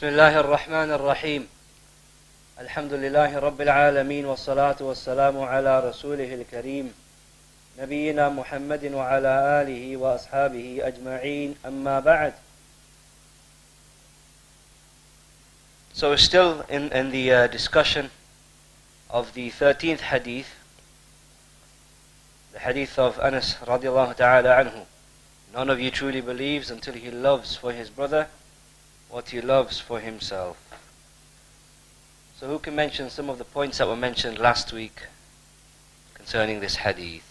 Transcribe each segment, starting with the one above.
بسم الله الرحمن الرحيم. الحمد لله رب العالمين والصلاة والسلام على رسوله الكريم. نبينا محمد وعلى آله وأصحابه أجمعين. أما بعد. So we're still in, in the uh, discussion of the 13th hadith the hadith of Anas رضي الله تعالى عنه None of you truly believes until he loves for his brother. What he loves for himself. So, who can mention some of the points that were mentioned last week concerning this hadith?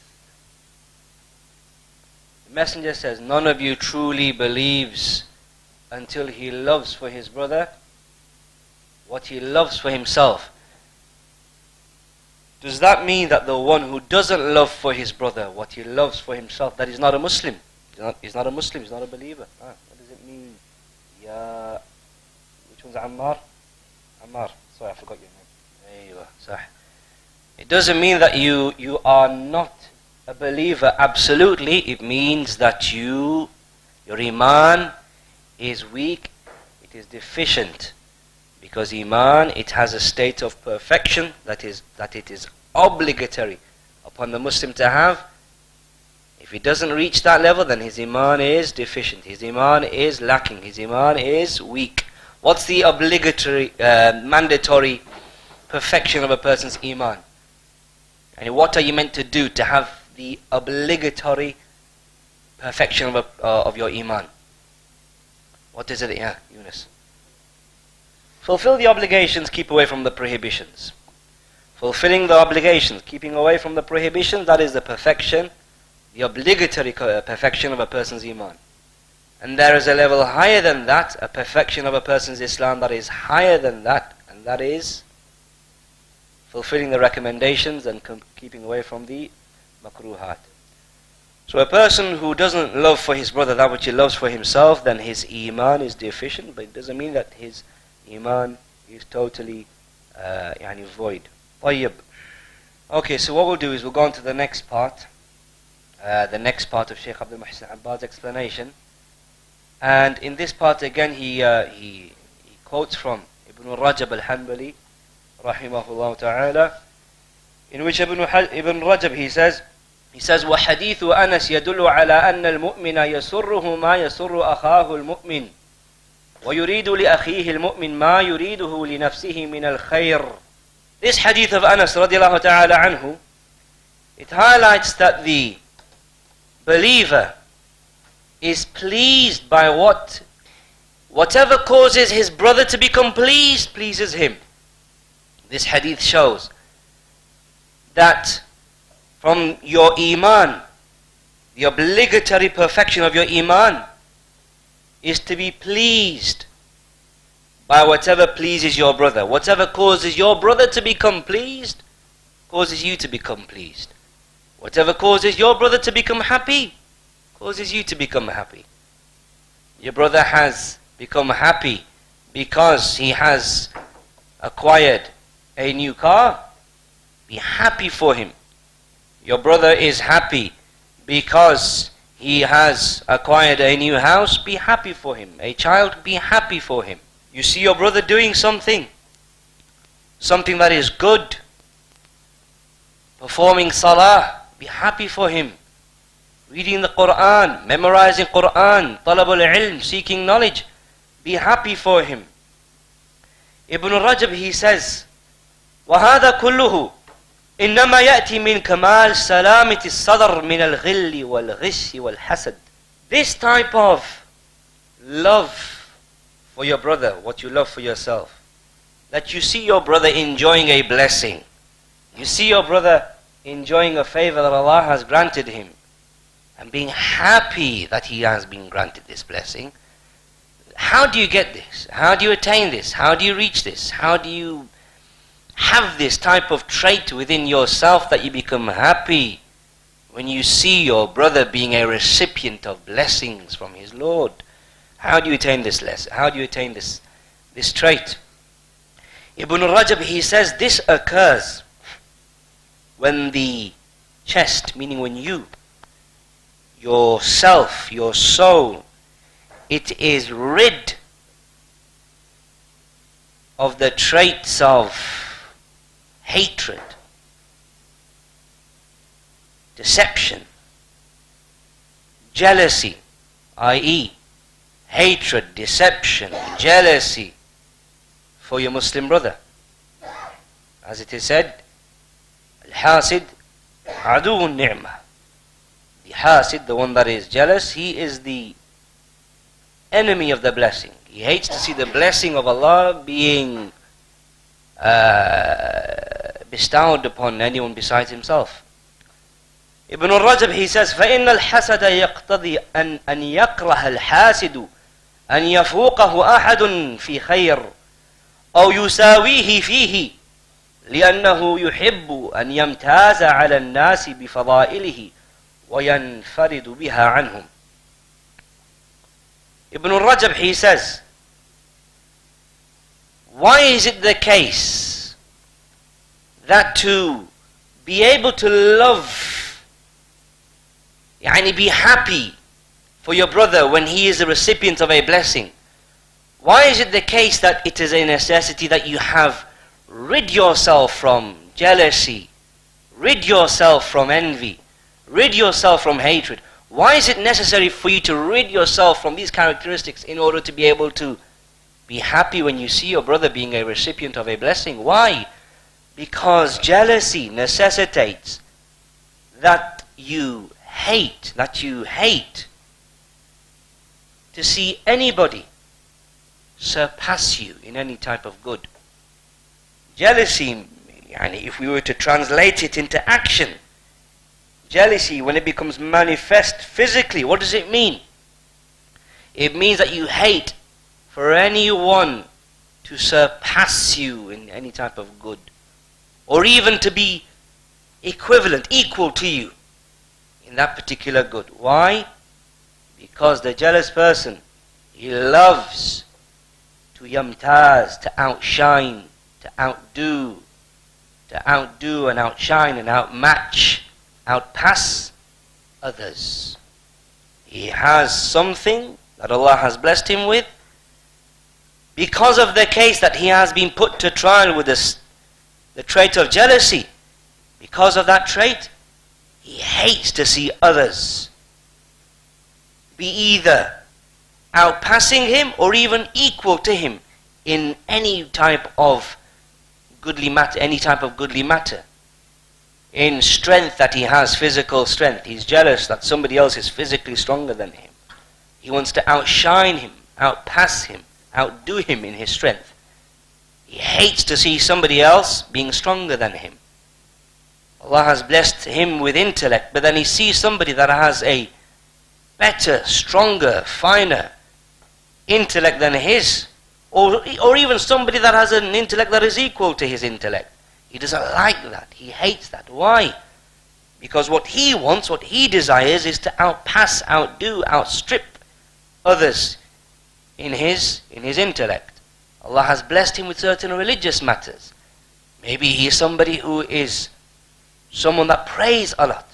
The Messenger says, None of you truly believes until he loves for his brother what he loves for himself. Does that mean that the one who doesn't love for his brother what he loves for himself, that he's not a Muslim? He's not, he's not a Muslim, he's not a believer. Ah, what does it mean? Which one's Ammar? Ammar. Sorry, I forgot your name. There you are. It doesn't mean that you, you are not a believer. Absolutely. It means that you, your Iman is weak, it is deficient. Because Iman, it has a state of perfection that is that it is obligatory upon the Muslim to have if he doesn't reach that level, then his iman is deficient. His iman is lacking. His iman is weak. What's the obligatory, uh, mandatory perfection of a person's iman? And what are you meant to do to have the obligatory perfection of, a, uh, of your iman? What is it? Yeah. Fulfill the obligations, keep away from the prohibitions. Fulfilling the obligations, keeping away from the prohibitions, that is the perfection the obligatory uh, perfection of a person's iman. And there is a level higher than that, a perfection of a person's Islam that is higher than that, and that is fulfilling the recommendations and keeping away from the makruhat. So a person who doesn't love for his brother that which he loves for himself, then his iman is deficient, but it doesn't mean that his iman is totally uh, void. Okay, so what we'll do is we'll go on to the next part. Uh, the next part of Sheikh Abdul Muhsin Abbad's explanation. And in this part again he, uh, he, he quotes from Ibn Rajab al-Hanbali rahimahullah ta'ala in which Ibn, Ibn Rajab he says he says وحديث أنس يدل على أن المؤمن يسره ما يسر أخاه المؤمن ويريد لأخيه المؤمن ما يريده لنفسه من الخير This hadith of Anas radiallahu ta'ala anhu it highlights that the believer is pleased by what whatever causes his brother to become pleased pleases him. This hadith shows that from your iman the obligatory perfection of your iman is to be pleased by whatever pleases your brother. Whatever causes your brother to become pleased causes you to become pleased Whatever causes your brother to become happy, causes you to become happy. Your brother has become happy because he has acquired a new car. Be happy for him. Your brother is happy because he has acquired a new house. Be happy for him. A child, be happy for him. You see your brother doing something, something that is good, performing salah, be happy for him. Reading the Quran, memorizing Quran, talabul ilm, seeking knowledge. Be happy for him. Ibn Rajab he says, وهذا كله إنما يأتي من كمال سلامة الصدر من الغل والغش والحسد. This type of love for your brother, what you love for yourself. That you see your brother enjoying a blessing. You see your brother enjoying a favor that Allah has granted him and being happy that he has been granted this blessing. How do you get this? How do you attain this? How do you reach this? How do you have this type of trait within yourself that you become happy when you see your brother being a recipient of blessings from his Lord? How do you attain this lesson? How do you attain this, this trait? Ibn Rajab, he says this occurs when the chest, meaning when you, yourself, your soul, it is rid of the traits of hatred, deception, jealousy, i.e., hatred, deception, jealousy for your Muslim brother. As it is said, Al-Hasid adu ni'mah. The Hasid, the one that is jealous, he is the enemy of the blessing. He hates to see the blessing of Allah being uh, bestowed upon anyone besides himself. Ibn al-Rajab he says فإن الحسد يقتضي أن أن يكره الحاسد أن يفوقه أحد في خير أو يساويه فيه لأنه يحب أن يمتاز على الناس بفضائله وينفرد بها عنهم Ibn al-Rajab he says why is it the case that to be able to love يعني be happy for your brother when he is a recipient of a blessing why is it the case that it is a necessity that you have rid yourself from jealousy, rid yourself from envy, rid yourself from hatred? Why is it necessary for you to rid yourself from these characteristics in order to be able to be happy when you see your brother being a recipient of a blessing? Why? Because jealousy necessitates that you hate, that you hate to see anybody surpass you in any type of good. Jealousy, and if we were to translate it into action, jealousy, when it becomes manifest physically, what does it mean? It means that you hate for anyone to surpass you in any type of good, or even to be equivalent, equal to you in that particular good. Why? Because the jealous person, he loves to yamtaz, to outshine, to outdo, to outdo and outshine and outmatch, outpass others. He has something that Allah has blessed him with. Because of the case that he has been put to trial with this, the trait of jealousy, because of that trait, he hates to see others be either outpassing him or even equal to him in any type of goodly matter, any type of goodly matter. In strength that he has, physical strength. He's jealous that somebody else is physically stronger than him. He wants to outshine him, outpass him, outdo him in his strength. He hates to see somebody else being stronger than him. Allah has blessed him with intellect, but then he sees somebody that has a better, stronger, finer, intellect than his, or, or even somebody that has an intellect that is equal to his intellect. He doesn't like that. He hates that. Why? Because what he wants, what he desires, is to outpass, outdo, outstrip others in his, in his intellect. Allah has blessed him with certain religious matters. Maybe he is somebody who is someone that prays a lot,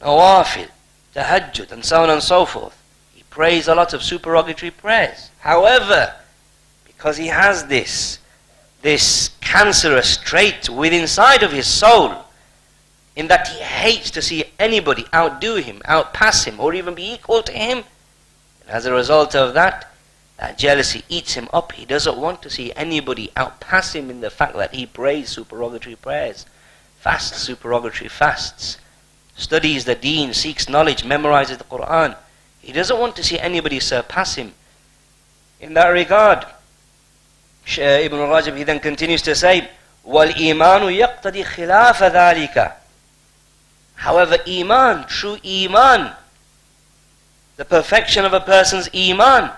nawafil, tahajjud, and so on and so forth He prays a lot of supererogatory prayers. However, because he has this, this cancerous trait within inside of his soul, in that he hates to see anybody outdo him, outpass him, or even be equal to him. And as a result of that, that jealousy eats him up. He doesn't want to see anybody outpass him in the fact that he prays supererogatory prayers, fasts supererogatory fasts, studies the deen, seeks knowledge, memorizes the Quran. He doesn't want to see anybody surpass him. In that regard, Ibn Rajab, he then continues to say, وَالْإِيمَانُ يَقْتَدِي خِلَافَ ذَلِكَ However, Iman, true Iman, the perfection of a person's Iman,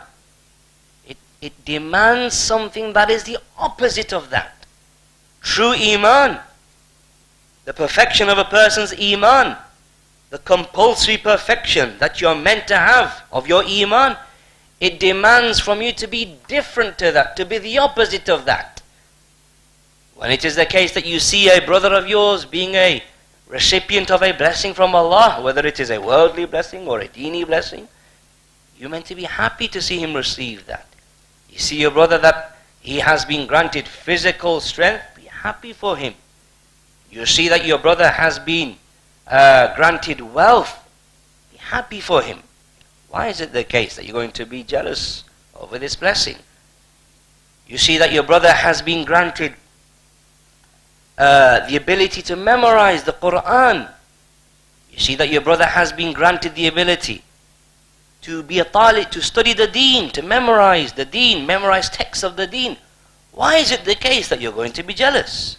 it, it demands something that is the opposite of that. True Iman, the perfection of a person's Iman, the compulsory perfection that you're meant to have of your iman, it demands from you to be different to that, to be the opposite of that. When it is the case that you see a brother of yours being a recipient of a blessing from Allah, whether it is a worldly blessing or a dini blessing, you're meant to be happy to see him receive that. You see your brother that he has been granted physical strength, be happy for him. You see that your brother has been uh, granted wealth, be happy for him. Why is it the case that you're going to be jealous over this blessing? You see that your brother has been granted uh, the ability to memorize the Quran. You see that your brother has been granted the ability to be a talib, to study the deen, to memorize the deen, memorize texts of the deen. Why is it the case that you're going to be jealous?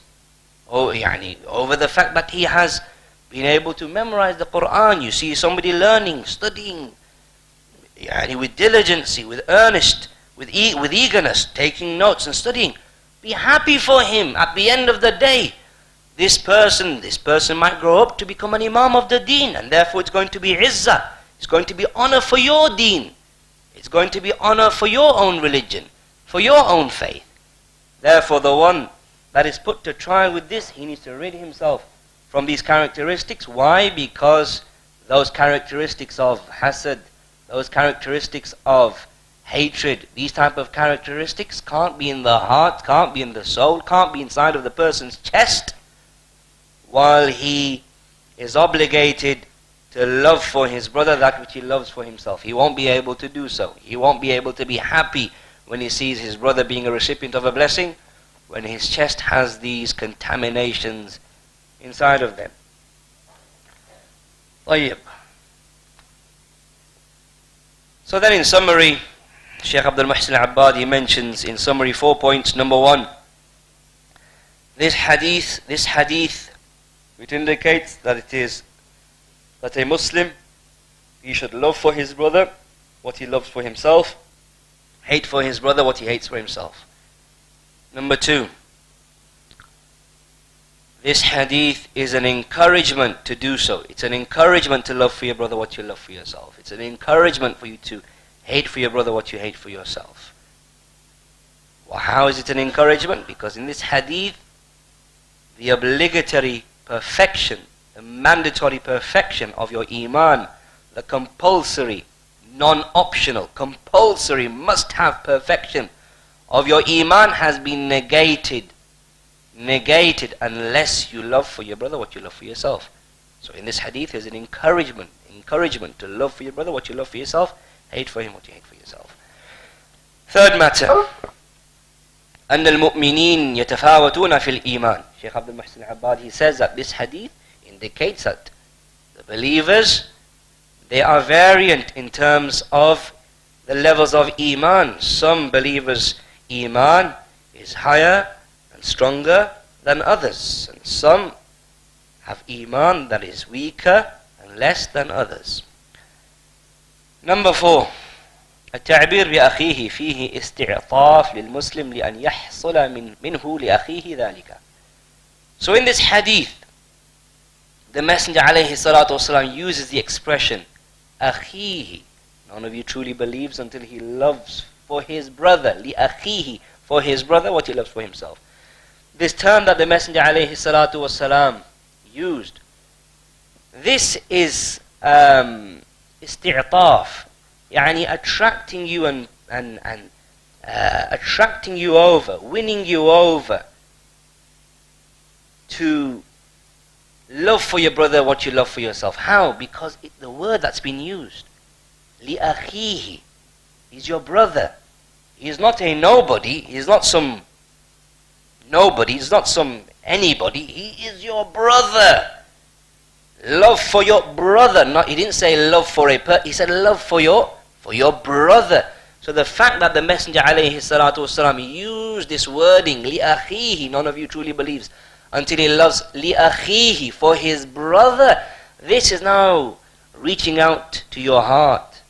Oh, yani, over the fact that he has been able to memorize the Quran. You see somebody learning, studying, yani, with diligence, with earnest, with, e- with eagerness, taking notes and studying. Be happy for him at the end of the day. This person, this person might grow up to become an imam of the deen, and therefore it's going to be izzah. It's going to be honor for your deen. It's going to be honor for your own religion, for your own faith. Therefore, the one that is put to trial with this, he needs to rid himself from these characteristics. Why? Because those characteristics of hasad, those characteristics of hatred, these type of characteristics can't be in the heart, can't be in the soul, can't be inside of the person's chest while he is obligated to love for his brother that which he loves for himself. He won't be able to do so. He won't be able to be happy when he sees his brother being a recipient of a blessing, when his chest has these contaminations inside of them. طيب. so then in summary, Sheikh Abdul Muhsin al-Abbadi mentions in summary four points. Number one, this hadith, this hadith, which indicates that it is that a Muslim, he should love for his brother what he loves for himself, hate for his brother what he hates for himself. Number two, this hadith is an encouragement to do so. It's an encouragement to love for your brother what you love for yourself. It's an encouragement for you to hate for your brother what you hate for yourself. Well, how is it an encouragement? Because in this hadith, the obligatory perfection, the mandatory perfection of your iman, the compulsory, non-optional, compulsory, must-have perfection of your iman has been negated negated unless you love for your brother what you love for yourself. So in this hadith is an encouragement, encouragement to love for your brother what you love for yourself, hate for him what you hate for yourself. Third matter. أن المؤمنين يتفاوتون في الإيمان. Sheikh Abdul Muhsin Abbad he says that this hadith indicates that the believers, they are variant in terms of the levels of Iman. Some believers' Iman is higher and stronger than others. And some have Iman that is weaker and less than others. Number four التعبير بأخيه فيه استعطاف للمسلم لأن يحصل من منه لأخيه ذلك. So in this hadith, the Messenger عليه الصلاة والسلام uses the expression أخيه. None of you truly believes until he loves for his brother, لأخيه, for his brother what he loves for himself. this term that the Messenger alayhi used. This is um, isti'taf, yani attracting you and, and, and uh, attracting you over, winning you over to love for your brother what you love for yourself. How? Because it, the word that's been used, li'akhihi, is your brother. He is not a nobody, he is not some nobody. He's not some anybody. He is your brother. Love for your brother. Not, he didn't say love for a per. He said love for your for your brother. So the fact that the Messenger wasalam used this wording, li'akhihi, none of you truly believes, until he loves li'akhihi, for his brother, this is now reaching out to your heart.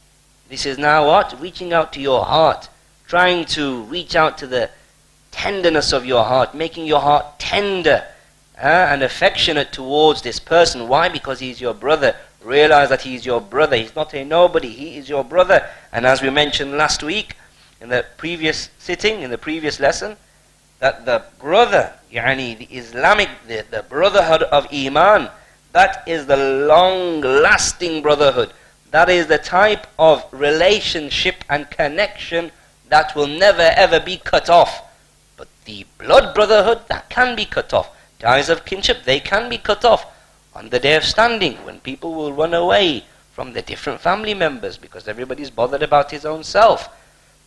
This is now what? Reaching out to your heart. Trying to reach out to the tenderness of your heart, making your heart tender uh, and affectionate towards this person. Why? Because he's your brother. Realize that he's your brother. He's not a nobody. He is your brother. And as we mentioned last week, in the previous sitting, in the previous lesson, that the brother, yani the Islamic, the, the brotherhood of Iman, that is the long lasting brotherhood. That is the type of relationship and connection that will never ever be cut off the blood brotherhood, that can be cut off. Ties of kinship, they can be cut off on the day of standing when people will run away from the different family members because everybody's bothered about his own self.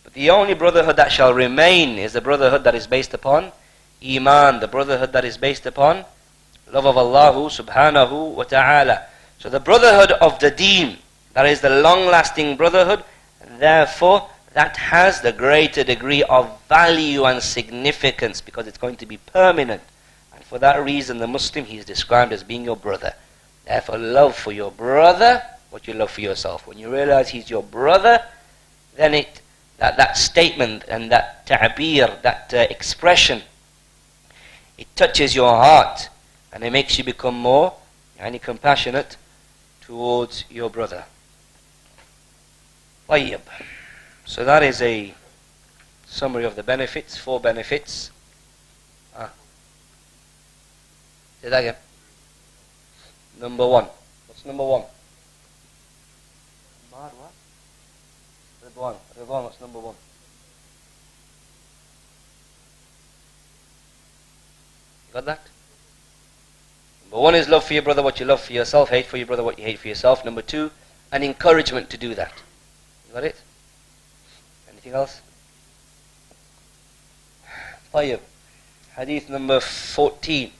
But the only brotherhood that shall remain is the brotherhood that is based upon Iman, the brotherhood that is based upon love of Allah subhanahu wa ta'ala. So the brotherhood of the deen, that is the long-lasting brotherhood, therefore that has the greater degree of value and significance because it's going to be permanent. And for that reason, the Muslim, he is described as being your brother. Therefore, love for your brother, what you love for yourself. When you realize he's your brother, then it that, that statement and that ta'bir, that uh, expression, it touches your heart and it makes you become more yani, compassionate towards your brother. طيب. so that is a summary of the benefits, four benefits. Ah. Say that again. Number one. What's number one? Ridwan. Ridwan, what's number one? You got that? Number one is love for your brother what you love for yourself, hate for your brother what you hate for yourself. Number two, an encouragement to do that. You got it? Anything else? طيب Hadith number 14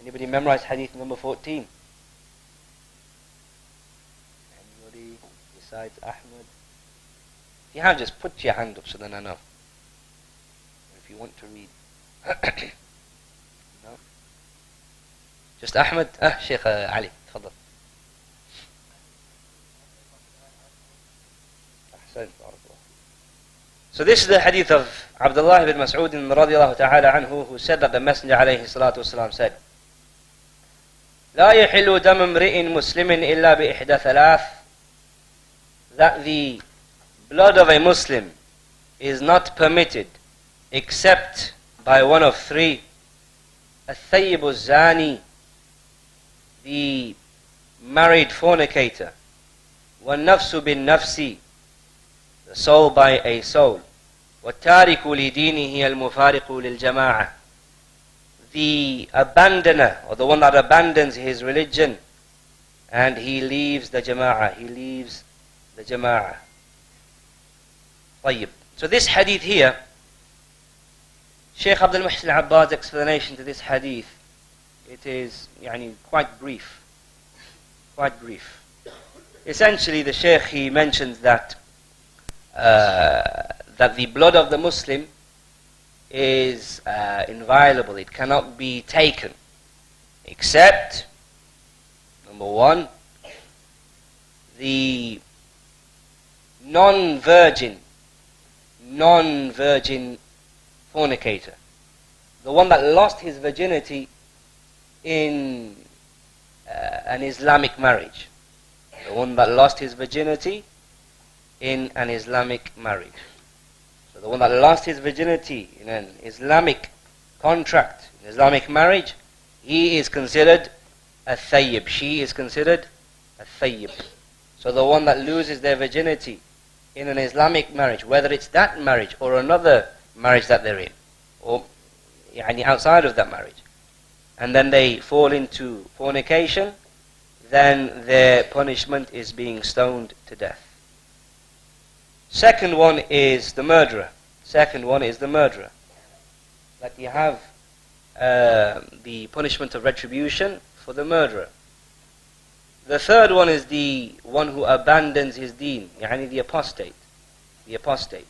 Anybody memorize hadith number 14? besides Ahmed? If you have, just put your hand up so then I know. If you want to read. no? Just Ahmed? Ah, Sheikh uh, Ali, So this is the hadith of Abdullah ibn Mas'ud radiallahu ta'ala anhu who said that the Messenger alayhi salatu wasalam said لا يحل دم امرئ مسلم إلا بإحدى ثلاث that the blood of a Muslim is not permitted except by one of three. الثيب الزاني the married fornicator والنفس بالنفس the soul by a soul والتارك لدينه المفارق للجماعة the abandoner or the one that abandons his religion and he leaves the jama'ah he leaves the jama'ah. طيب. So this hadith here, Sheikh Abdul Muhsin Abbad's explanation to this hadith, it is يعني, quite brief. Quite brief. Essentially, the Sheikh he mentions that uh, that the blood of the Muslim is uh, inviolable; it cannot be taken, except number one, the non-virgin, non-virgin fornicator. The one that lost his virginity in uh, an Islamic marriage. The one that lost his virginity in an Islamic marriage. So the one that lost his virginity in an Islamic contract, an Islamic marriage, he is considered a thayyib. She is considered a thayyib. So the one that loses their virginity in an Islamic marriage, whether it's that marriage or another marriage that they're in, or yani, outside of that marriage, and then they fall into fornication, then their punishment is being stoned to death. Second one is the murderer. Second one is the murderer. That you have uh, the punishment of retribution for the murderer. The third one is the one who abandons his deen, yani the apostate. The apostate.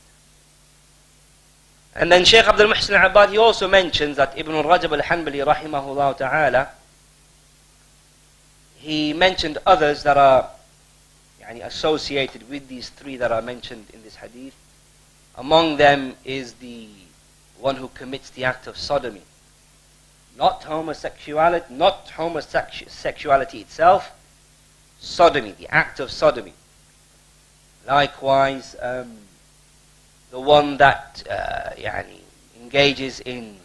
And then Shaykh Abdul Muhsin al-Abbad, he also mentions that Ibn Rajab al-Hanbali rahimahullah ta'ala, he mentioned others that are yani, associated with these three that are mentioned in this hadith. Among them is the one who commits the act of sodomy. Not homosexuality, not homosexuality itself, sodomy, the act of sodomy. Likewise, um, the one that uh, engages in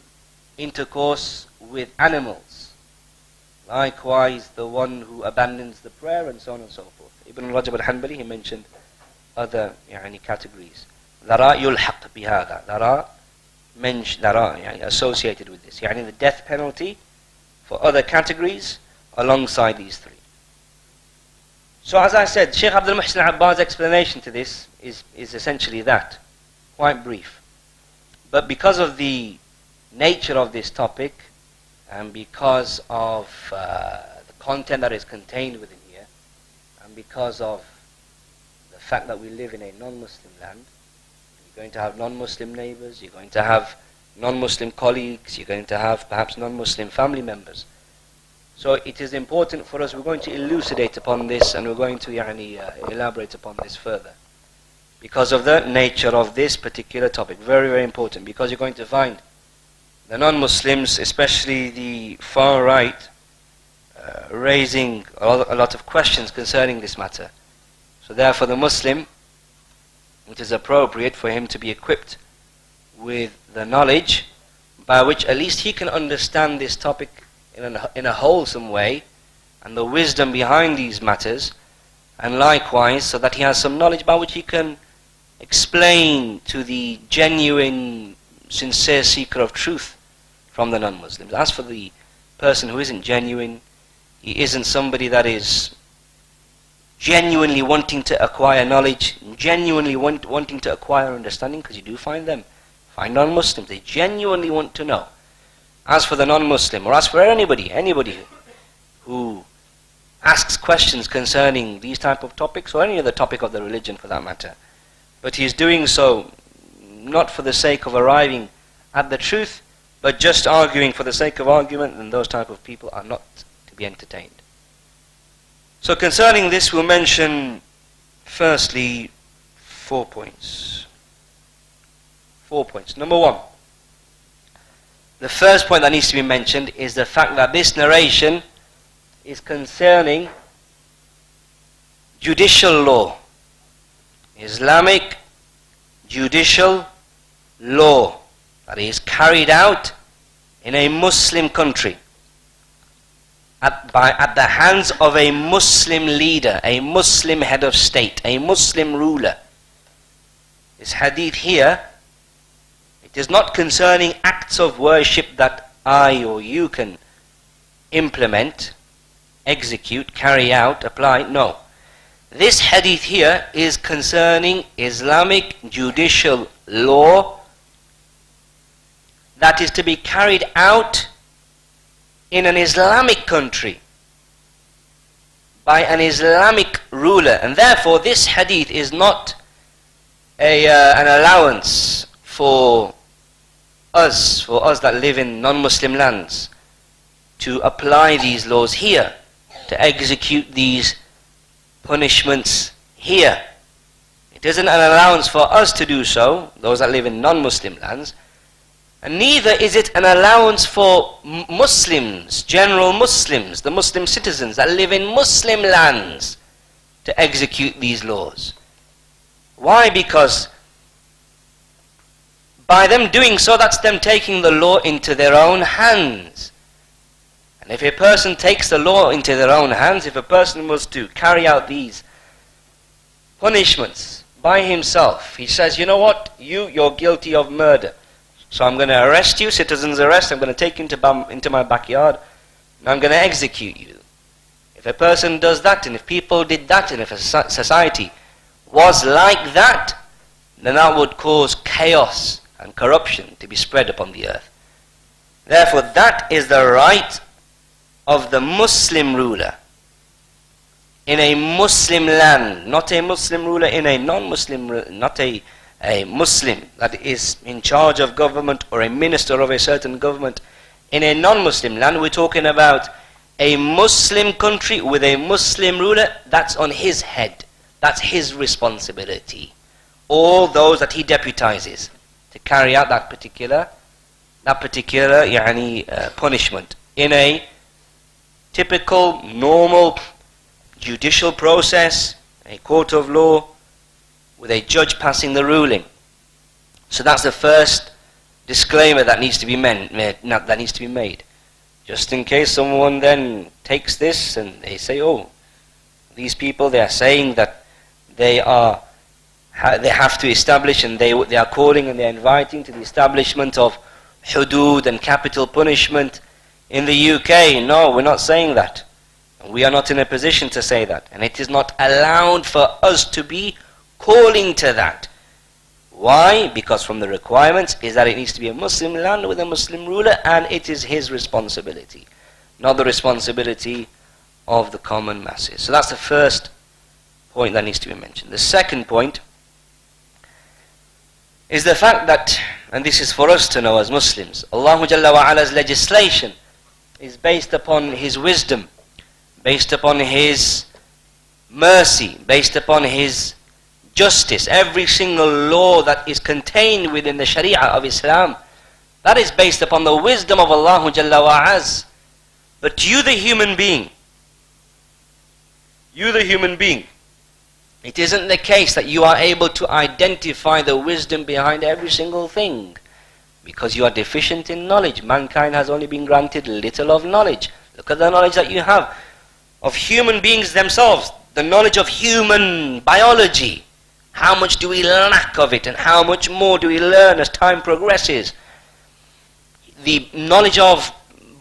intercourse with animals. Likewise, the one who abandons the prayer and so on and so forth. Ibn Rajab al-Hanbali, he mentioned other يعني, categories. There are يلحق بهذا. There مَنْشَ mentioned, يعني, associated with this. يعني the death penalty for other categories alongside these three. So as I said, Sheikh Abdul Muhsin Abbad's explanation to this is, is essentially that, quite brief. But because of the nature of this topic and because of uh, the content that is contained within because of the fact that we live in a non-Muslim land. You're going to have non-Muslim neighbors you're going to have non-Muslim colleagues you're going to have perhaps non-Muslim family members. So it is important for us we're going to elucidate upon this and we're going to yani, uh, elaborate upon this further. Because of the nature of this particular topic very very important because you're going to find the non-Muslims, especially the far right, uh, raising a lot of questions concerning this matter. So therefore the Muslim, it is appropriate for him to be equipped with the knowledge by which at least he can understand this topic in a, in a wholesome way and the wisdom behind these matters and likewise so that he has some knowledge by which he can explain to the genuine sincere seeker of truth from the non-Muslims. As for the person who isn't genuine, he isn't somebody that is genuinely wanting to acquire knowledge, genuinely want, wanting to acquire understanding, because you do find them, find non-Muslims, they genuinely want to know. As for the non-Muslim, or as for anybody, anybody who asks questions concerning these type of topics, or any other topic of the religion for that matter, but he is doing so not for the sake of arriving at the truth, but just arguing for the sake of argument, then those type of people are not be entertained. So concerning this, we'll mention firstly four points. Four points. Number one, the first point that needs to be mentioned is the fact that this narration is concerning judicial law. Islamic judicial law that is carried out in a Muslim country at, by, at the hands of a Muslim leader, a Muslim head of state, a Muslim ruler. This hadith here, it is not concerning acts of worship that I or you can implement, execute, carry out, apply. No. This hadith here is concerning Islamic judicial law that is to be carried out in an Islamic country by an Islamic ruler. And therefore, this hadith is not a, uh, an allowance for us, for us that live in non Muslim lands, to apply these laws here, to execute these punishments here. It isn't an allowance for us to do so, those that live in non Muslim lands. And neither is it an allowance for Muslims, general Muslims, the Muslim citizens that live in Muslim lands to execute these laws. Why? Because by them doing so, that's them taking the law into their own hands. And if a person takes the law into their own hands, if a person was to carry out these punishments by himself, he says, you know what, you, you're guilty of murder. So I'm going to arrest you, citizen's arrest. I'm going to take you into, into my backyard. And I'm going to execute you. If a person does that, and if people did that, and if a society was like that, then that would cause chaos and corruption to be spread upon the earth. Therefore, that is the right of the Muslim ruler in a Muslim land, not a Muslim ruler in a non-Muslim, not a a Muslim that is in charge of government or a minister of a certain government in a non-Muslim land, we're talking about a Muslim country with a Muslim ruler, that's on his head. That's his responsibility. All those that he deputizes to carry out that particular that particular yani, uh, punishment in a typical, normal judicial process, a court of law, with a judge passing the ruling. So that's the first disclaimer that needs to be made, that needs to be made. Just in case someone then takes this and they say, oh, these people, they are saying that they are they have to establish and they, they are calling and they're inviting to the establishment of hudud and capital punishment in the UK. No, we're not saying that. We are not in a position to say that. And it is not allowed for us to be calling to that. Why? Because from the requirements is that it needs to be a Muslim land with a Muslim ruler and it is his responsibility, not the responsibility of the common masses. So that's the first point that needs to be mentioned. The second point is the fact that, and this is for us to know as Muslims, Allah Jalla wa Ala's legislation is based upon His wisdom, based upon His mercy, based upon His justice. Every single law that is contained within the Sharia of Islam, that is based upon the wisdom of Allah Jalla wa Az. But you the human being, you the human being, it isn't the case that you are able to identify the wisdom behind every single thing. Because you are deficient in knowledge. Mankind has only been granted little of knowledge. Look at the knowledge that you have of human beings themselves, the knowledge of human biology. How much do we lack of it, and how much more do we learn as time progresses? The knowledge of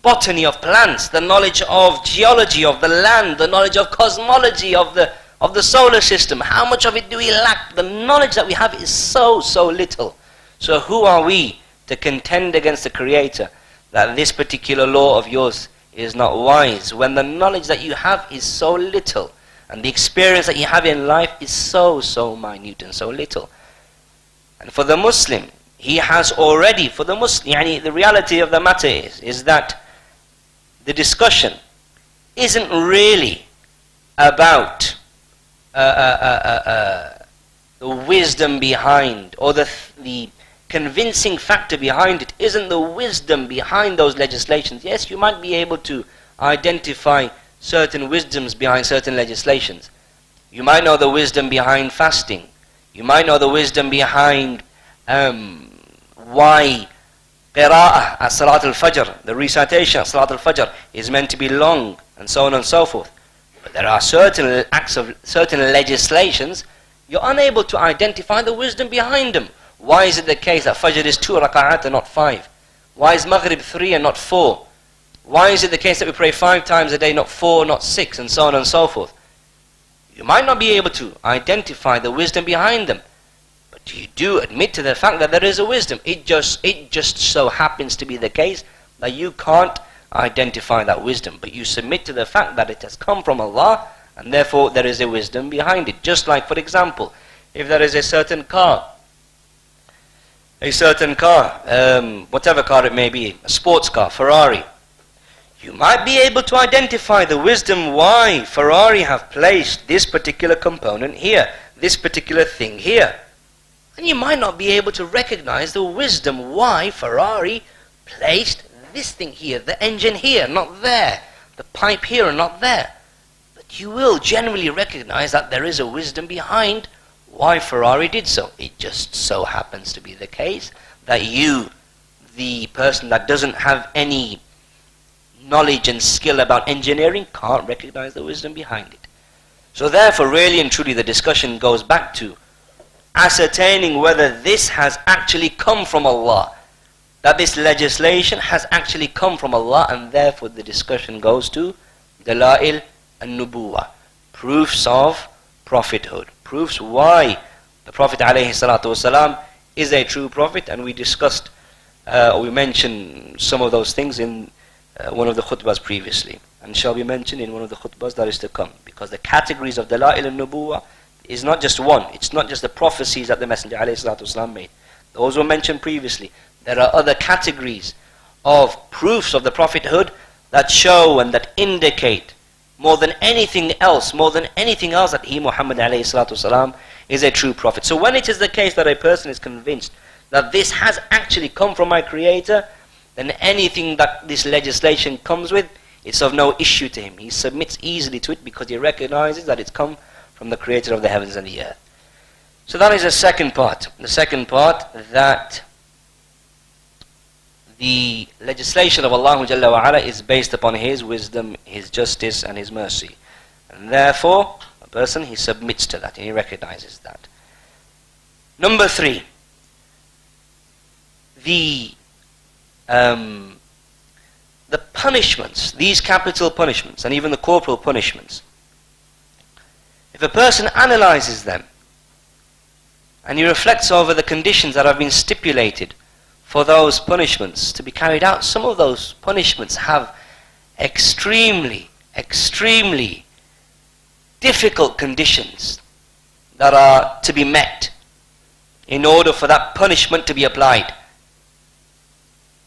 botany of plants, the knowledge of geology of the land, the knowledge of cosmology of the of the solar system. How much of it do we lack? The knowledge that we have is so, so little. So who are we to contend against the Creator that this particular law of yours is not wise when the knowledge that you have is so little and the experience that you have in life is so, so minute and so little. And for the Muslim, he has already, for the Muslim, yani the reality of the matter is, is that the discussion isn't really about uh, uh, uh, the wisdom behind, or the, the convincing factor behind it isn't the wisdom behind those legislations. Yes, you might be able to identify certain wisdoms behind certain legislations. You might know the wisdom behind fasting. You might know the wisdom behind um, why qira'ah at Salat al-Fajr, the recitation at Salat al-Fajr is meant to be long, and so on and so forth. But there are certain acts of certain legislations, you're unable to identify the wisdom behind them. Why is it the case that Fajr is two raka'at and not five? Why is Maghrib three and not four? Why is it the case that we pray five times a day, not four, not six, and so on and so forth? You might not be able to identify the wisdom behind them, but you do admit to the fact that there is a wisdom. It just, it just so happens to be the case that you can't identify that wisdom, but you submit to the fact that it has come from Allah and therefore there is a wisdom behind it. Just like, for example, if there is a certain car, a certain car, um, whatever car it may be, a sports car, Ferrari, you might be able to identify the wisdom why Ferrari have placed this particular component here, this particular thing here. And you might not be able to recognize the wisdom why Ferrari placed this thing here, the engine here, not there, the pipe here and not there. But you will generally recognize that there is a wisdom behind why Ferrari did so. It just so happens to be the case that you, the person that doesn't have any knowledge and skill about engineering, can't recognize the wisdom behind it. So therefore, really and truly, the discussion goes back to ascertaining whether this has actually come from Allah that this legislation has actually come from Allah and therefore the discussion goes to Dalail and Nubuwa, proofs of prophethood, proofs why the Prophet ﷺ is a true prophet and we discussed uh, we mentioned some of those things in uh, one of the khutbahs previously and shall be mentioned in one of the khutbahs that is to come because the categories of Dalail and Nubuwa is not just one, it's not just the prophecies that the Messenger ﷺ made. Those were mentioned previously. There are other categories of proofs of the prophethood that show and that indicate more than anything else, more than anything else that he, Muhammad والسلام, is a true prophet. So when it is the case that a person is convinced that this has actually come from my creator, then anything that this legislation comes with, it's of no issue to him. He submits easily to it because he recognizes that it's come from the creator of the heavens and the earth. So that is the second part. The second part that the legislation of Allah is based upon His wisdom, His justice and His mercy. And therefore, a person, he submits to that and he recognizes that. Number three, the um, the punishments, these capital punishments, and even the corporal punishments. If a person analyzes them and he reflects over the conditions that have been stipulated for those punishments to be carried out, some of those punishments have extremely, extremely difficult conditions that are to be met in order for that punishment to be applied.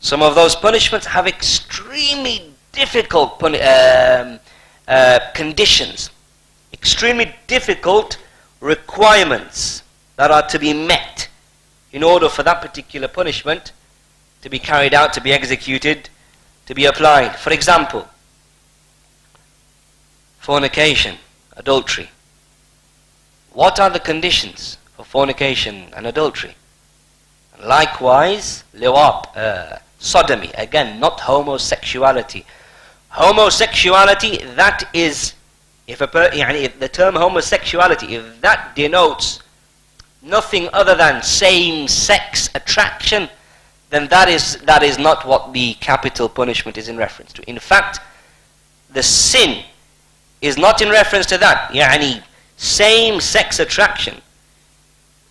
Some of those punishments have extremely difficult puni- um, uh, conditions, extremely difficult requirements that are to be met in order for that particular punishment to be carried out, to be executed, to be applied. For example, fornication, adultery. What are the conditions for fornication and adultery? Likewise, liwat, uh, sodomy. Again, not homosexuality. Homosexuality, that is, if, a per, if the term homosexuality, if that denotes nothing other than same-sex attraction, then that is, that is not what the capital punishment is in reference to. In fact, the sin is not in reference to that. Yani, same-sex attraction.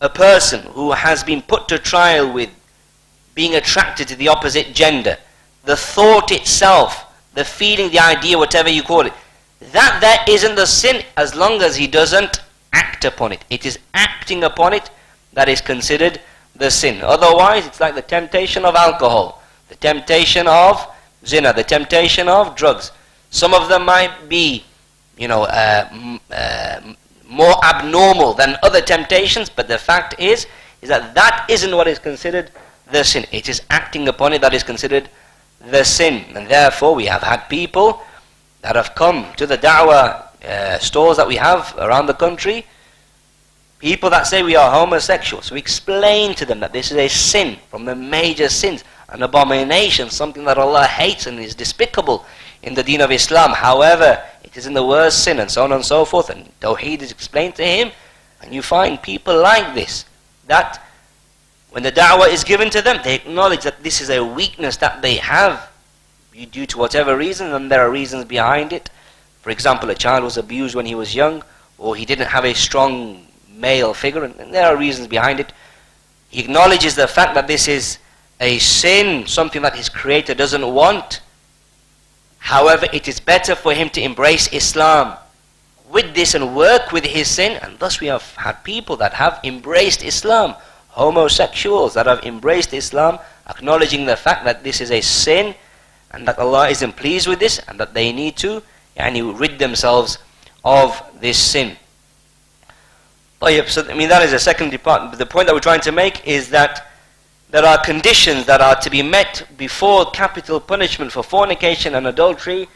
A person who has been put to trial with being attracted to the opposite gender, the thought itself, the feeling, the idea, whatever you call it, that there isn't the sin as long as he doesn't act upon it. It is acting upon it that is considered the sin. Otherwise, it's like the temptation of alcohol, the temptation of zina, the temptation of drugs. Some of them might be, you know, uh, uh, more abnormal than other temptations, but the fact is, is that that isn't what is considered the sin. It is acting upon it that is considered the sin. And therefore, we have had people that have come to the da'wah uh, stores that we have around the country. People that say we are homosexuals. We explain to them that this is a sin from the major sins, an abomination, something that Allah hates and is despicable in the deen of Islam. However, it is in the worst sin and so on and so forth. And Tawheed is explained to him. And you find people like this that when the da'wah is given to them, they acknowledge that this is a weakness that they have due to whatever reason, and there are reasons behind it. For example, a child was abused when he was young, or he didn't have a strong male figure, and there are reasons behind it. He acknowledges the fact that this is a sin, something that his creator doesn't want. However, it is better for him to embrace Islam with this and work with his sin, and thus we have had people that have embraced Islam homosexuals that have embraced Islam, acknowledging the fact that this is a sin and that Allah isn't pleased with this and that they need to yani, rid themselves of this sin. So, I mean, that is a second part. But the point that we're trying to make is that there are conditions that are to be met before capital punishment for fornication and adultery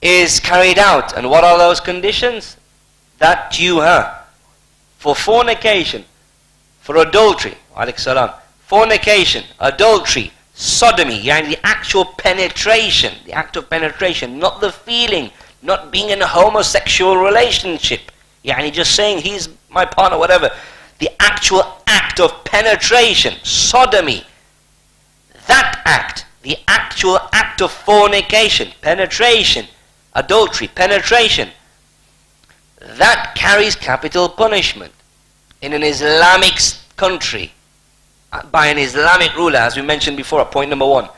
is carried out. And what are those conditions? That you have. For fornication, for adultery, salam, fornication, adultery, sodomy, yani the actual penetration, the act of penetration, not the feeling, not being in a homosexual relationship, yani just saying he's my partner, whatever. The actual act of penetration, sodomy, that act, the actual act of fornication, penetration, adultery, penetration, that carries capital punishment in an Islamic country uh, by an Islamic ruler, as we mentioned before at point number one.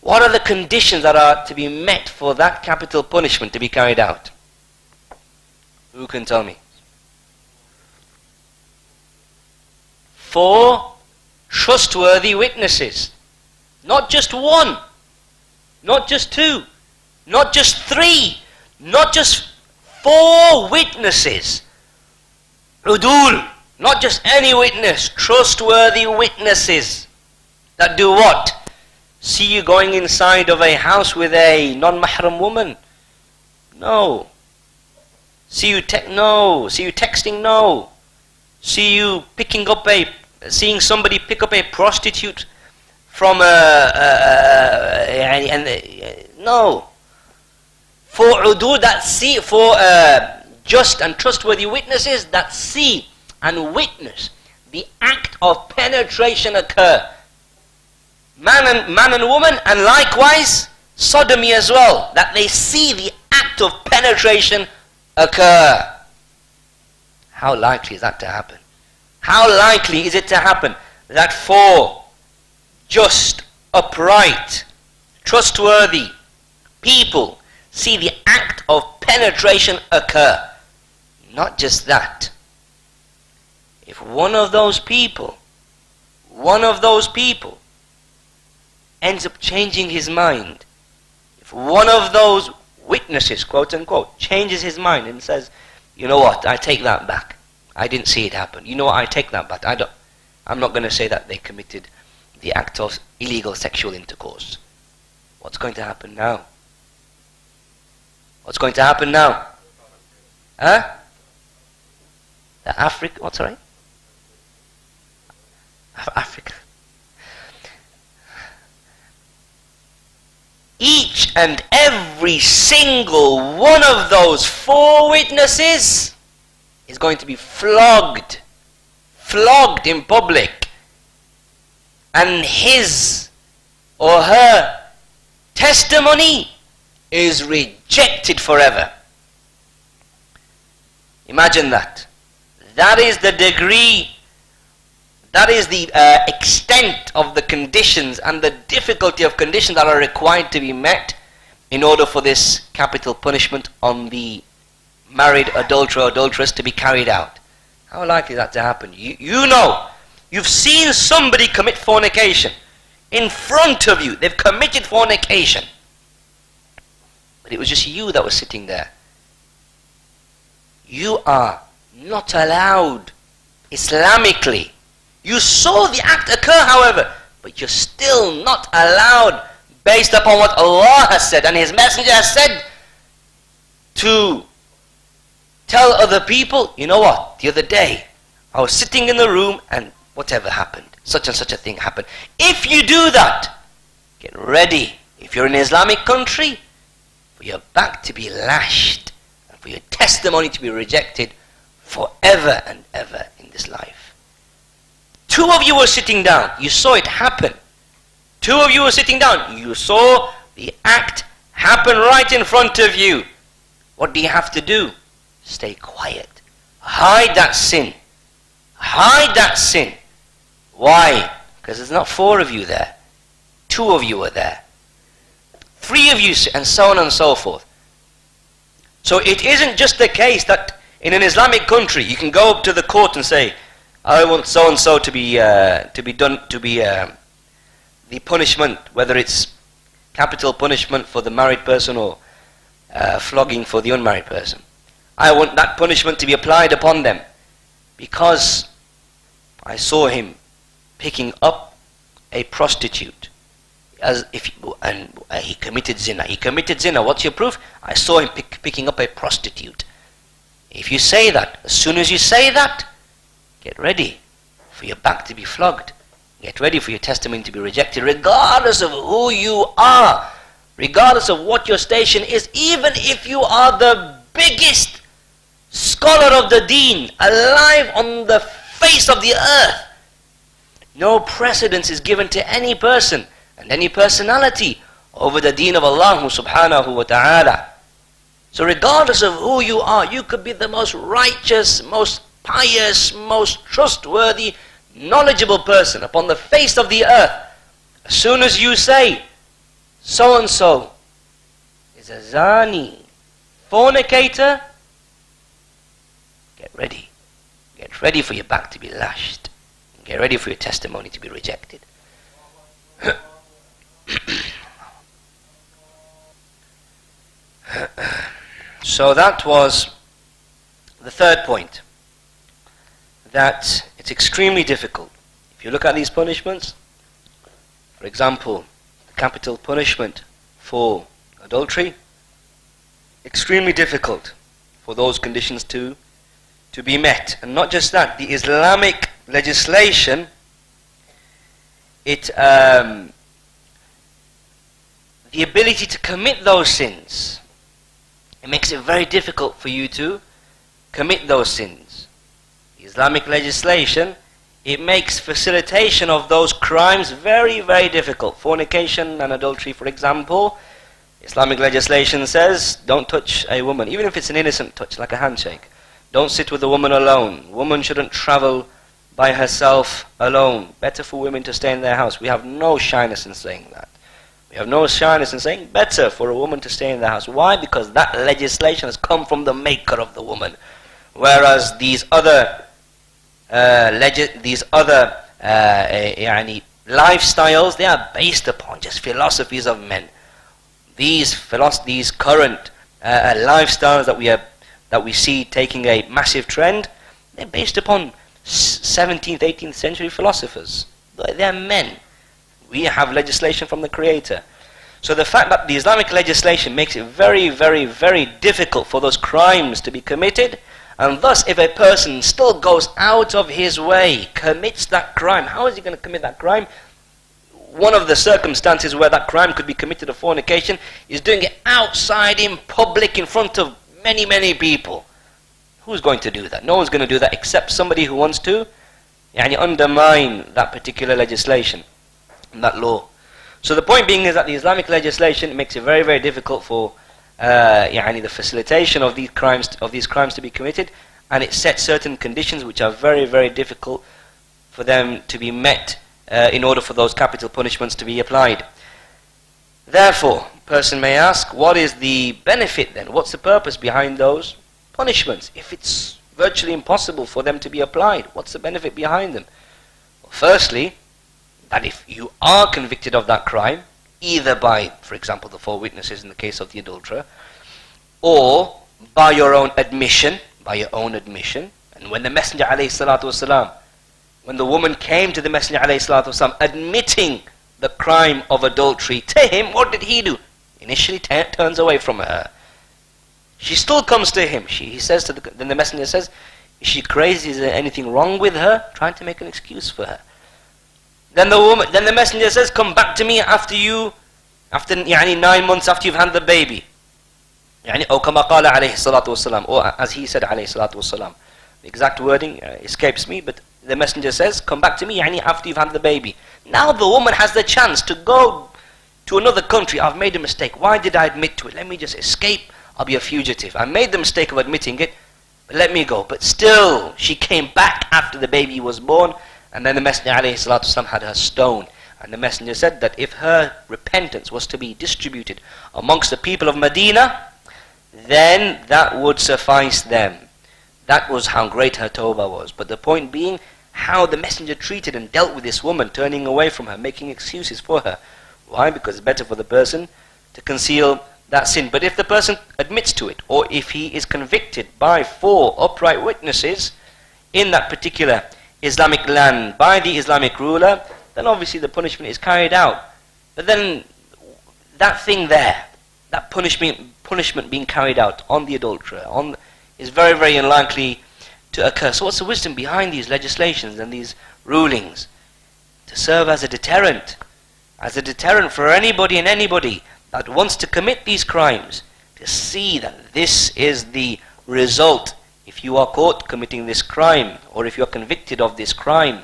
What are the conditions that are to be met for that capital punishment to be carried out? Who can tell me? Four trustworthy witnesses. Not just one, not just two, not just three, not just four witnesses Udul, not just any witness, trustworthy witnesses that do what? See you going inside of a house with a non-mahram woman? No. See you te- no. See you texting? No. See you picking up a, seeing somebody pick up a prostitute from a, a, a and, uh, no. For udul that see for uh, just and trustworthy witnesses that see and witness the act of penetration occur. Man and, man and woman, and likewise sodomy as well, that they see the act of penetration occur. How likely is that to happen? How likely is it to happen that for just, upright, trustworthy people see the act of penetration occur? Not just that. If one of those people, one of those people, ends up changing his mind, if one of those witnesses, quote unquote, changes his mind and says, you know what, I take that back. I didn't see it happen. You know what, I take that back. I don't, I'm not going to say that they committed the act of illegal sexual intercourse. What's going to happen now? What's going to happen now? Huh? The Africa, what's right? Africa. Each and every single one of those four witnesses is going to be flogged, flogged in public, and his or her testimony is rejected forever. Imagine that. That is the degree that is the uh, extent of the conditions and the difficulty of conditions that are required to be met in order for this capital punishment on the married adulterer adulteress to be carried out. How likely is that to happen? You, you know, you've seen somebody commit fornication in front of you. They've committed fornication. But it was just you that was sitting there. You are not allowed Islamically you saw the act occur, however, but you're still not allowed, based upon what Allah has said and His Messenger has said, to tell other people, you know what, the other day, I was sitting in the room and whatever happened, such and such a thing happened. If you do that, get ready. If you're in an Islamic country, for your back to be lashed and for your testimony to be rejected forever and ever in this life. Two of you were sitting down. You saw it happen. Two of you were sitting down. You saw the act happen right in front of you. What do you have to do? Stay quiet. Hide that sin. Hide that sin. Why? Because there's not four of you there. Two of you are there. Three of you, and so on and so forth. So it isn't just the case that in an Islamic country you can go up to the court and say, I want so and so to be uh, to be done to be uh, the punishment, whether it's capital punishment for the married person or uh, flogging for the unmarried person. I want that punishment to be applied upon them because I saw him picking up a prostitute as if and uh, he committed zina. He committed zina. What's your proof? I saw him pick, picking up a prostitute. If you say that, as soon as you say that, Get ready for your back to be flogged. Get ready for your testimony to be rejected, regardless of who you are, regardless of what your station is, even if you are the biggest scholar of the deen alive on the face of the earth. No precedence is given to any person and any personality over the deen of Allah subhanahu wa ta'ala. So regardless of who you are, you could be the most righteous, most pious, most trustworthy, knowledgeable person upon the face of the earth, as soon as you say, so and so is a zani, fornicator, get ready. Get ready for your back to be lashed. Get ready for your testimony to be rejected. so that was the third point that it's extremely difficult. If you look at these punishments, for example, the capital punishment for adultery, extremely difficult for those conditions to, to be met. And not just that, the Islamic legislation, it, um, the ability to commit those sins, it makes it very difficult for you to commit those sins. Islamic legislation, it makes facilitation of those crimes very, very difficult. Fornication and adultery, for example, Islamic legislation says don't touch a woman, even if it's an innocent touch, like a handshake. Don't sit with a woman alone. Woman shouldn't travel by herself alone. Better for women to stay in their house. We have no shyness in saying that. We have no shyness in saying better for a woman to stay in the house. Why? Because that legislation has come from the maker of the woman. Whereas these other uh, legi- these other uh, uh, lifestyles, they are based upon just philosophies of men. These, philosoph- these current uh, uh, lifestyles that we, are, that we see taking a massive trend, they're based upon 17th, 18th century philosophers. They're men. We have legislation from the Creator. So the fact that the Islamic legislation makes it very, very, very difficult for those crimes to be committed, and thus if a person still goes out of his way, commits that crime, how is he going to commit that crime? One of the circumstances where that crime could be committed of fornication is doing it outside in public in front of many, many people. Who's going to do that? No one's going to do that except somebody who wants to and yani, undermine that particular legislation that law. So the point being is that the Islamic legislation makes it very, very difficult for uh, the facilitation of these crimes of these crimes to be committed, and it sets certain conditions which are very, very difficult for them to be met uh, in order for those capital punishments to be applied. Therefore, person may ask, what is the benefit then? What's the purpose behind those punishments? If it's virtually impossible for them to be applied, what's the benefit behind them? Well, firstly, that if you are convicted of that crime, either by, for example, the four witnesses in the case of the adulterer, or by your own admission, by your own admission, and when the Messenger والسلام, when the woman came to the Messenger والسلام, admitting the crime of adultery to him, what did he do? Initially turns away from her. She still comes to him. She, he says to the, then the messenger says, is she crazy? Is there anything wrong with her? Trying to make an excuse for her. Then the woman, then the messenger says, "Come back to me after you, after يعني nine months after you've had the baby." يعني أو كما قال عليه الصلاة والسلام, or as he said عليه الصلاة والسلام. The exact wording uh, escapes me, but the messenger says, "Come back to me, يعني after you've had the baby." Now the woman has the chance to go to another country. I've made a mistake. Why did I admit to it? Let me just escape. I'll be a fugitive. I made the mistake of admitting it, but let me go. But still, she came back after the baby was born and then the Messenger والسلام, had her stone. And the Messenger said that if her repentance was to be distributed amongst the people of Medina, then that would suffice them. That was how great her tawbah was. But the point being, how the Messenger treated and dealt with this woman, turning away from her, making excuses for her. Why? Because it's better for the person to conceal that sin. But if the person admits to it, or if he is convicted by four upright witnesses in that particular Islamic land by the Islamic ruler, then obviously the punishment is carried out. But then that thing there, that punishment, punishment being carried out on the adulterer, on, is very, very unlikely to occur. So what's the wisdom behind these legislations and these rulings? To serve as a deterrent, as a deterrent for anybody and anybody that wants to commit these crimes, to see that this is the result if you are caught committing this crime or if you are convicted of this crime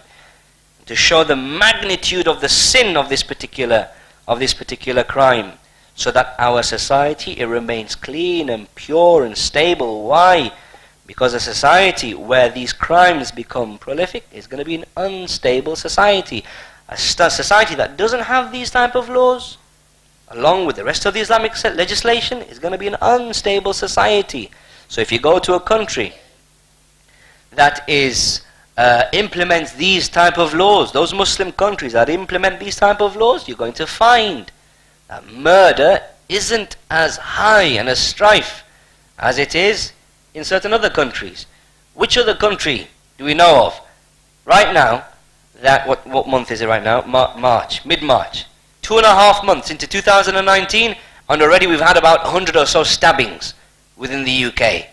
to show the magnitude of the sin of this particular of this particular crime so that our society it remains clean and pure and stable. Why? Because a society where these crimes become prolific is going to be an unstable society. A society that doesn't have these type of laws along with the rest of the islamic legislation is going to be an unstable society so if you go to a country that is uh, implements these type of laws, those Muslim countries that implement these type of laws, you're going to find that murder isn't as high and as strife as it is in certain other countries. Which other country do we know of right now? That what what month is it right now? Mar- March, mid March, two and a half months into 2019, and already we've had about 100 or so stabbings within the UK.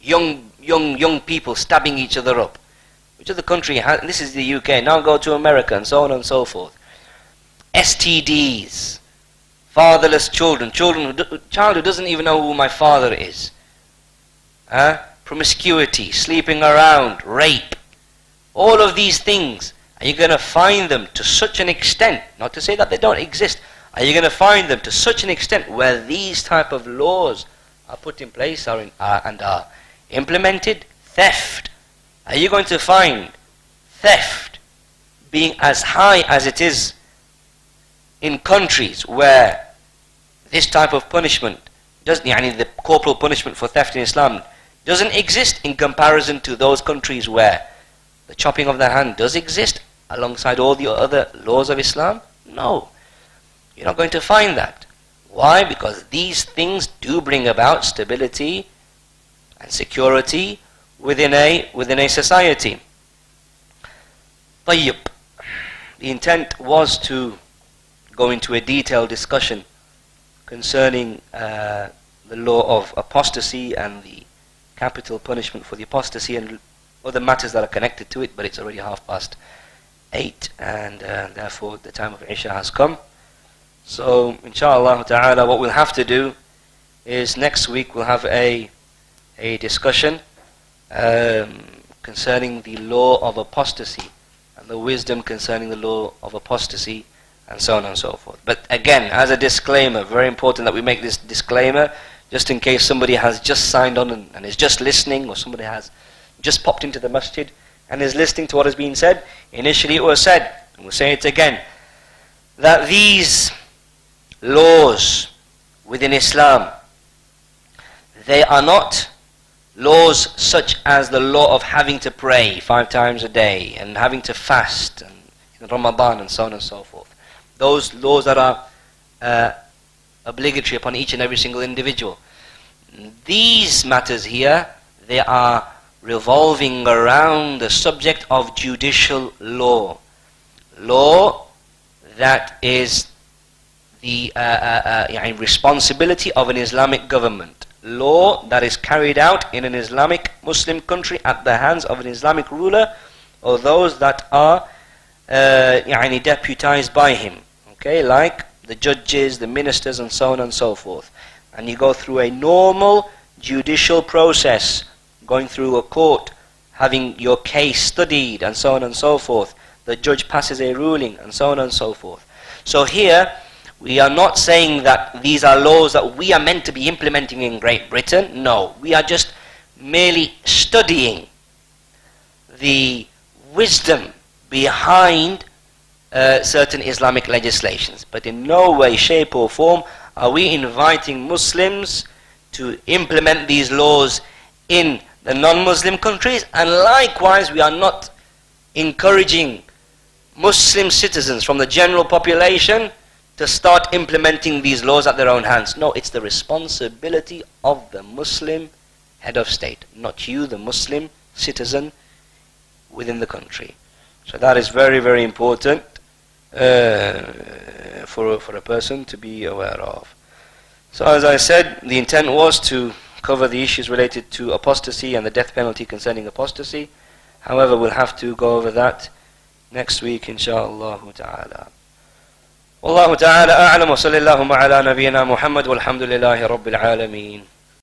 Young, young, young people stabbing each other up. Which other country has, this is the UK, now go to America and so on and so forth. STDs, fatherless children, children who, child who doesn't even know who my father is. Huh? Promiscuity, sleeping around, rape. All of these things, are you going to find them to such an extent, not to say that they don't exist, are you going to find them to such an extent where these type of laws are put in place are in, and are implemented? Theft. Are you going to find theft being as high as it is in countries where this type of punishment doesn't, yani the corporal punishment for theft in Islam doesn't exist in comparison to those countries where the chopping of the hand does exist alongside all the other laws of Islam? No. You're not going to find that. Why? Because these things do bring about stability and security within a within a society. طيب. The intent was to go into a detailed discussion concerning uh, the law of apostasy and the capital punishment for the apostasy and other matters that are connected to it, but it's already half past eight, and uh, therefore the time of Isha has come. So, inshallah ta'ala, what we'll have to do is next week we'll have a, a discussion um, concerning the law of apostasy and the wisdom concerning the law of apostasy and so on and so forth. But again, as a disclaimer, very important that we make this disclaimer just in case somebody has just signed on and, and is just listening or somebody has just popped into the masjid and is listening to what has been said. Initially it was said, and we'll say it again, that these laws within Islam, they are not laws such as the law of having to pray five times a day and having to fast and in Ramadan and so on and so forth. Those laws that are uh, obligatory upon each and every single individual. These matters here, they are revolving around the subject of judicial law. Law that is the uh, uh, uh, responsibility of an Islamic government. Law that is carried out in an Islamic Muslim country at the hands of an Islamic ruler or those that are uh, deputized by him. Okay, like the judges, the ministers, and so on and so forth. And you go through a normal judicial process, going through a court, having your case studied, and so on and so forth. The judge passes a ruling, and so on and so forth. So here, we are not saying that these are laws that we are meant to be implementing in Great Britain. No, we are just merely studying the wisdom behind uh, certain Islamic legislations. But in no way, shape, or form are we inviting Muslims to implement these laws in the non Muslim countries, and likewise, we are not encouraging Muslim citizens from the general population to start implementing these laws at their own hands. No, it's the responsibility of the Muslim head of state, not you, the Muslim citizen within the country. So that is very, very important uh, for, for a person to be aware of. So as I said, the intent was to cover the issues related to apostasy and the death penalty concerning apostasy. However, we'll have to go over that next week, inshallah ta'ala. والله تعالى أعلم وصلى اللهم على نبينا محمد والحمد لله رب العالمين.